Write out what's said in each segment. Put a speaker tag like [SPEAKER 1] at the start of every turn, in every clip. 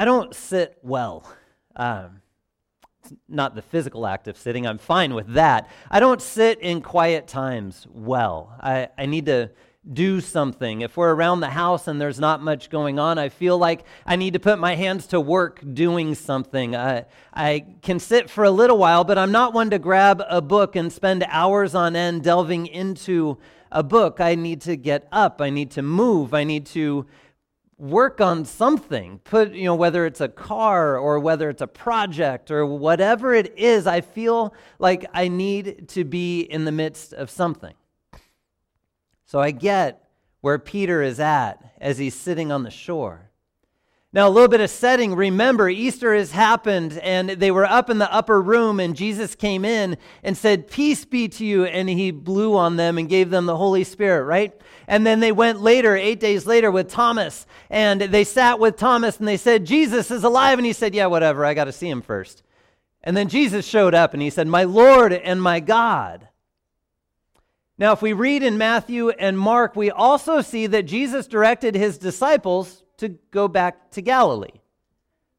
[SPEAKER 1] I don't sit well. Um, not the physical act of sitting, I'm fine with that. I don't sit in quiet times well. I, I need to do something. If we're around the house and there's not much going on, I feel like I need to put my hands to work doing something. I, I can sit for a little while, but I'm not one to grab a book and spend hours on end delving into a book. I need to get up, I need to move, I need to work on something. Put you know whether it's a car or whether it's a project or whatever it is i feel like i need to be in the midst of something. So i get where peter is at as he's sitting on the shore now, a little bit of setting. Remember, Easter has happened, and they were up in the upper room, and Jesus came in and said, Peace be to you. And he blew on them and gave them the Holy Spirit, right? And then they went later, eight days later, with Thomas, and they sat with Thomas, and they said, Jesus is alive. And he said, Yeah, whatever. I got to see him first. And then Jesus showed up, and he said, My Lord and my God. Now, if we read in Matthew and Mark, we also see that Jesus directed his disciples to go back to Galilee,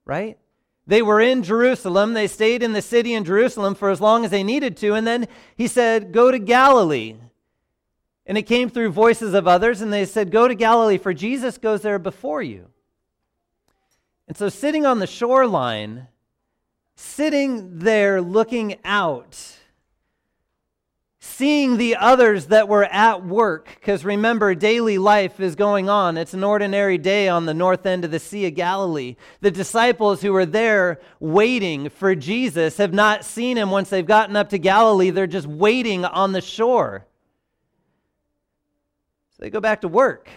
[SPEAKER 1] right? They were in Jerusalem. They stayed in the city in Jerusalem for as long as they needed to. And then he said, Go to Galilee. And it came through voices of others, and they said, Go to Galilee, for Jesus goes there before you. And so, sitting on the shoreline, sitting there looking out, seeing the others that were at work, because remember, daily life is going on. It's an ordinary day on the north end of the Sea of Galilee. The disciples who were there waiting for Jesus have not seen him once they've gotten up to Galilee. They're just waiting on the shore. So they go back to work.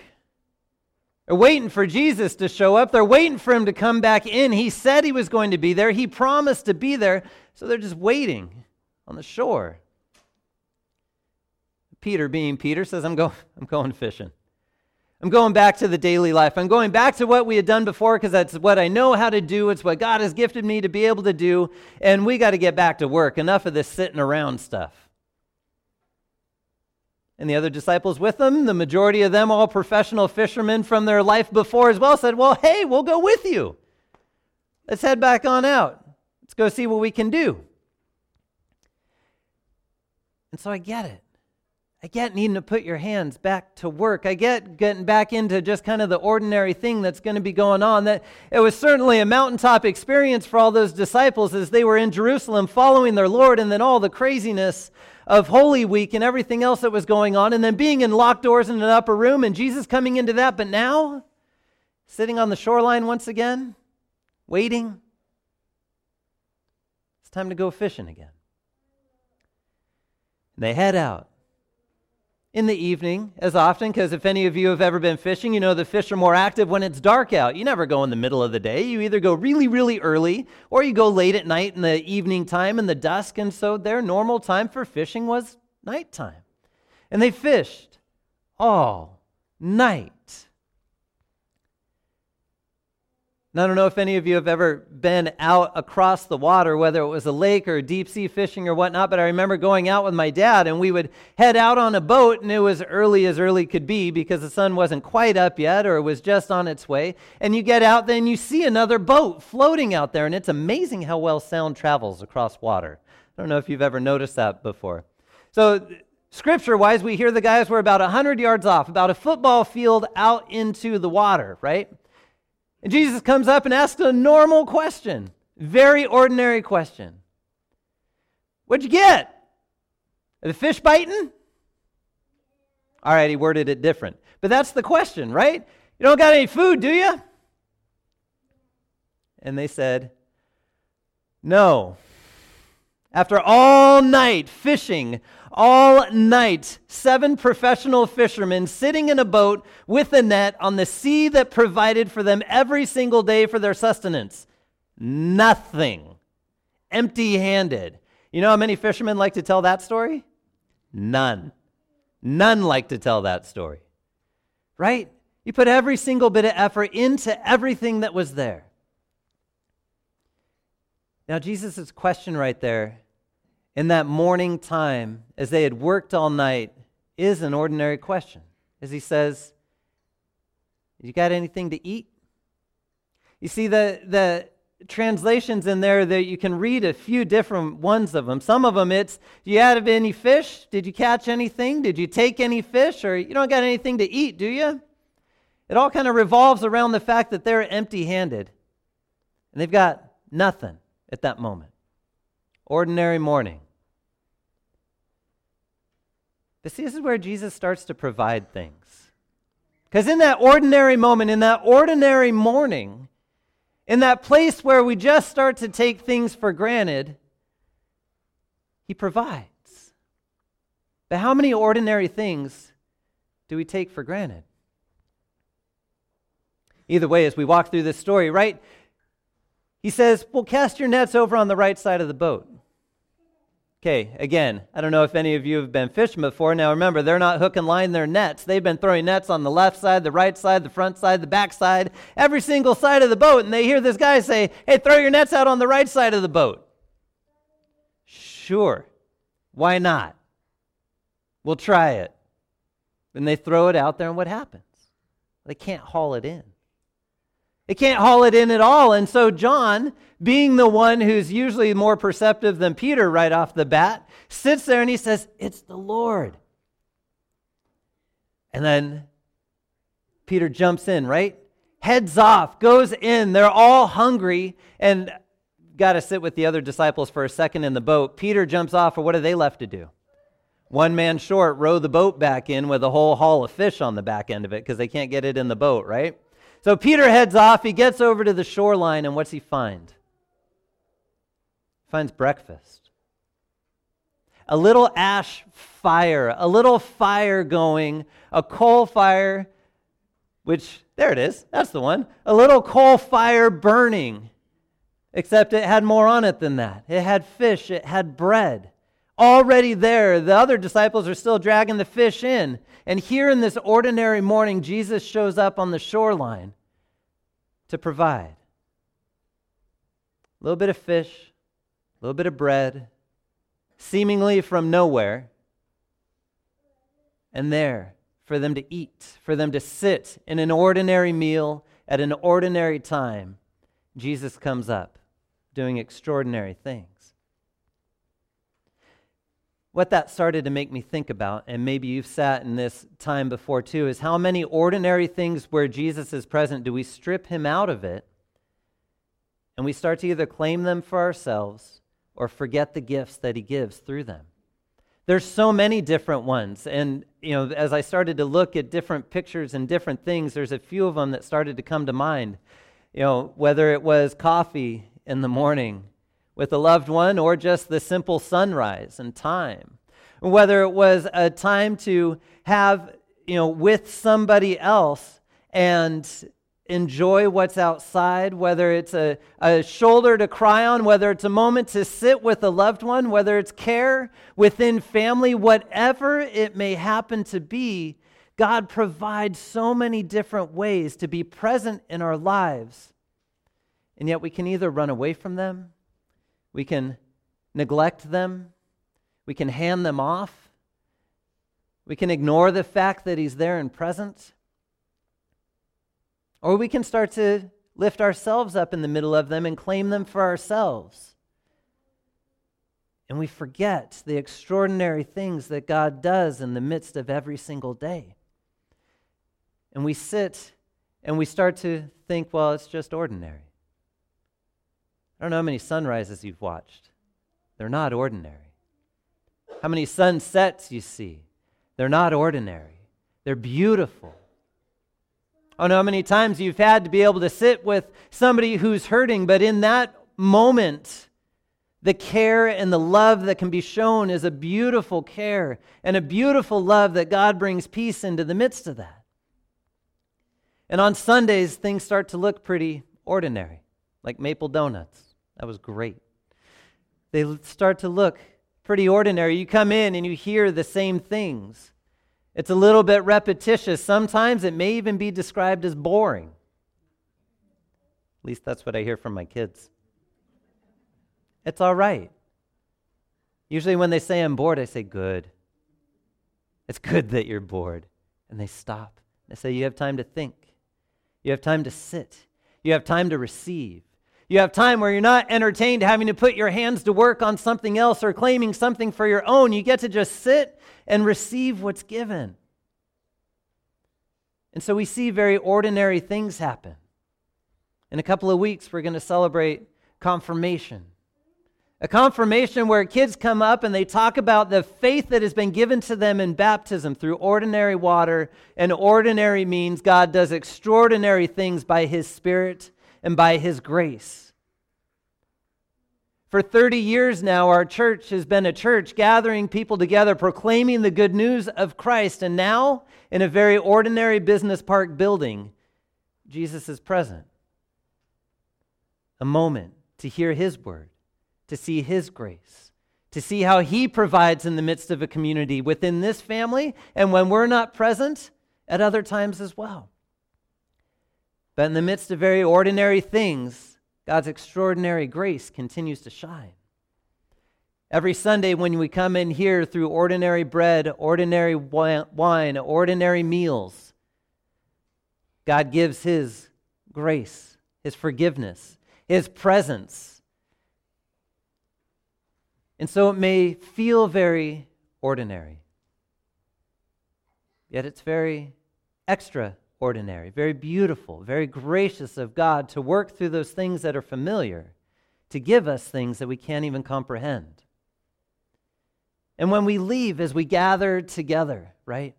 [SPEAKER 1] They're waiting for Jesus to show up. They're waiting for him to come back in. He said he was going to be there, he promised to be there. So they're just waiting on the shore. Peter, being Peter, says, I'm, go- I'm going fishing. I'm going back to the daily life. I'm going back to what we had done before because that's what I know how to do. It's what God has gifted me to be able to do. And we got to get back to work. Enough of this sitting around stuff. And the other disciples with them, the majority of them all professional fishermen from their life before as well, said, Well, hey, we'll go with you. Let's head back on out. Let's go see what we can do. And so I get it. I get needing to put your hands back to work. I get getting back into just kind of the ordinary thing that's going to be going on. That it was certainly a mountaintop experience for all those disciples as they were in Jerusalem following their Lord, and then all the craziness of Holy Week and everything else that was going on, and then being in locked doors in an upper room and Jesus coming into that. But now, sitting on the shoreline once again, waiting, it's time to go fishing again. They head out in the evening as often because if any of you have ever been fishing, you know the fish are more active when it's dark out. You never go in the middle of the day. You either go really, really early or you go late at night in the evening time in the dusk. And so their normal time for fishing was nighttime. And they fished all night. And I don't know if any of you have ever been out across the water, whether it was a lake or deep sea fishing or whatnot, but I remember going out with my dad and we would head out on a boat and it was early as early could be because the sun wasn't quite up yet or it was just on its way. And you get out then you see another boat floating out there and it's amazing how well sound travels across water. I don't know if you've ever noticed that before. So, scripture wise, we hear the guys were about 100 yards off, about a football field out into the water, right? And Jesus comes up and asks a normal question, very ordinary question. What'd you get? Are the fish biting? All right, he worded it different. But that's the question, right? You don't got any food, do you? And they said, No. After all night fishing, all night, seven professional fishermen sitting in a boat with a net on the sea that provided for them every single day for their sustenance. Nothing. Empty handed. You know how many fishermen like to tell that story? None. None like to tell that story. Right? You put every single bit of effort into everything that was there. Now, Jesus' question right there in that morning time, as they had worked all night, is an ordinary question. As he says, You got anything to eat? You see, the, the translations in there that you can read a few different ones of them. Some of them it's, do you have any fish? Did you catch anything? Did you take any fish? Or you don't got anything to eat, do you? It all kind of revolves around the fact that they're empty handed and they've got nothing at that moment. Ordinary morning. But see, this is where Jesus starts to provide things. Because in that ordinary moment, in that ordinary morning, in that place where we just start to take things for granted, He provides. But how many ordinary things do we take for granted? Either way, as we walk through this story, right? He says, Well, cast your nets over on the right side of the boat. Okay, again, I don't know if any of you have been fishing before. Now remember, they're not hook and line their nets. They've been throwing nets on the left side, the right side, the front side, the back side, every single side of the boat. And they hear this guy say, Hey, throw your nets out on the right side of the boat. Sure. Why not? We'll try it. And they throw it out there, and what happens? They can't haul it in. They can't haul it in at all. And so, John, being the one who's usually more perceptive than Peter right off the bat, sits there and he says, It's the Lord. And then Peter jumps in, right? Heads off, goes in. They're all hungry and got to sit with the other disciples for a second in the boat. Peter jumps off, or what are they left to do? One man short, row the boat back in with a whole haul of fish on the back end of it because they can't get it in the boat, right? So Peter heads off. He gets over to the shoreline, and what's he find? He finds breakfast. A little ash fire, a little fire going, a coal fire, which, there it is, that's the one. A little coal fire burning, except it had more on it than that. It had fish, it had bread. Already there, the other disciples are still dragging the fish in. And here in this ordinary morning, Jesus shows up on the shoreline to provide. A little bit of fish, a little bit of bread, seemingly from nowhere. And there, for them to eat, for them to sit in an ordinary meal at an ordinary time, Jesus comes up doing extraordinary things what that started to make me think about, and maybe you've sat in this time before too, is how many ordinary things where Jesus is present do we strip him out of it and we start to either claim them for ourselves or forget the gifts that he gives through them. There's so many different ones. And, you know, as I started to look at different pictures and different things, there's a few of them that started to come to mind. You know, whether it was coffee in the morning, with a loved one or just the simple sunrise and time. Whether it was a time to have, you know, with somebody else and enjoy what's outside, whether it's a, a shoulder to cry on, whether it's a moment to sit with a loved one, whether it's care within family, whatever it may happen to be, God provides so many different ways to be present in our lives. And yet we can either run away from them we can neglect them. We can hand them off. We can ignore the fact that He's there and present. Or we can start to lift ourselves up in the middle of them and claim them for ourselves. And we forget the extraordinary things that God does in the midst of every single day. And we sit and we start to think, well, it's just ordinary. I don't know how many sunrises you've watched. They're not ordinary. How many sunsets you see. They're not ordinary. They're beautiful. I don't know how many times you've had to be able to sit with somebody who's hurting, but in that moment, the care and the love that can be shown is a beautiful care and a beautiful love that God brings peace into the midst of that. And on Sundays, things start to look pretty ordinary, like maple donuts. That was great. They start to look pretty ordinary. You come in and you hear the same things. It's a little bit repetitious. Sometimes it may even be described as boring. At least that's what I hear from my kids. It's all right. Usually, when they say I'm bored, I say, Good. It's good that you're bored. And they stop. They say, You have time to think. You have time to sit. You have time to receive. You have time where you're not entertained having to put your hands to work on something else or claiming something for your own. You get to just sit and receive what's given. And so we see very ordinary things happen. In a couple of weeks, we're going to celebrate confirmation. A confirmation where kids come up and they talk about the faith that has been given to them in baptism through ordinary water and ordinary means. God does extraordinary things by His Spirit and by His grace. For 30 years now, our church has been a church gathering people together, proclaiming the good news of Christ. And now, in a very ordinary business park building, Jesus is present. A moment to hear His word to see His grace, to see how He provides in the midst of a community within this family, and when we're not present, at other times as well. But in the midst of very ordinary things, God's extraordinary grace continues to shine. Every Sunday, when we come in here through ordinary bread, ordinary wine, ordinary meals, God gives His grace, His forgiveness, His presence and so it may feel very ordinary, yet it's very extraordinary, very beautiful, very gracious of God to work through those things that are familiar, to give us things that we can't even comprehend. And when we leave, as we gather together, right?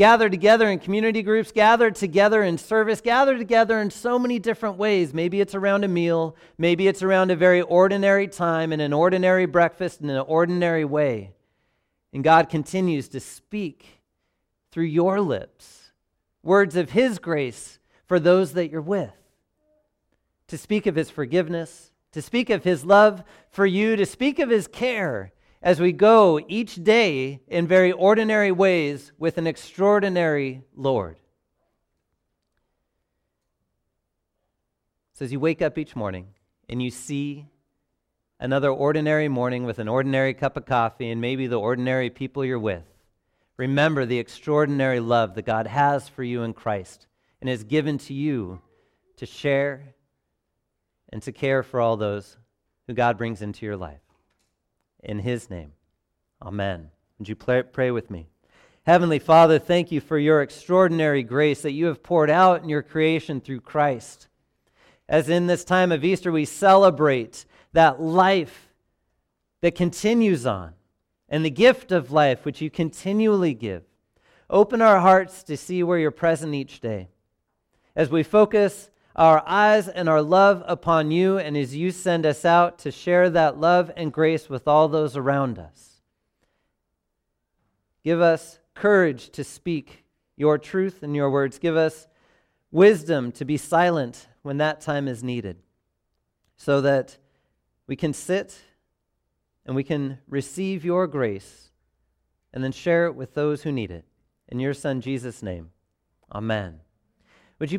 [SPEAKER 1] gather together in community groups, gather together in service, gather together in so many different ways. Maybe it's around a meal, maybe it's around a very ordinary time in an ordinary breakfast in an ordinary way. And God continues to speak through your lips words of His grace for those that you're with, to speak of His forgiveness, to speak of His love for you, to speak of His care as we go each day in very ordinary ways with an extraordinary Lord. So as you wake up each morning and you see another ordinary morning with an ordinary cup of coffee and maybe the ordinary people you're with, remember the extraordinary love that God has for you in Christ and has given to you to share and to care for all those who God brings into your life in his name. Amen. Would you pray, pray with me? Heavenly Father, thank you for your extraordinary grace that you have poured out in your creation through Christ. As in this time of Easter, we celebrate that life that continues on and the gift of life which you continually give. Open our hearts to see where you're present each day. As we focus our eyes and our love upon you, and as you send us out to share that love and grace with all those around us. Give us courage to speak your truth and your words. Give us wisdom to be silent when that time is needed, so that we can sit and we can receive your grace and then share it with those who need it. In your Son, Jesus' name, amen.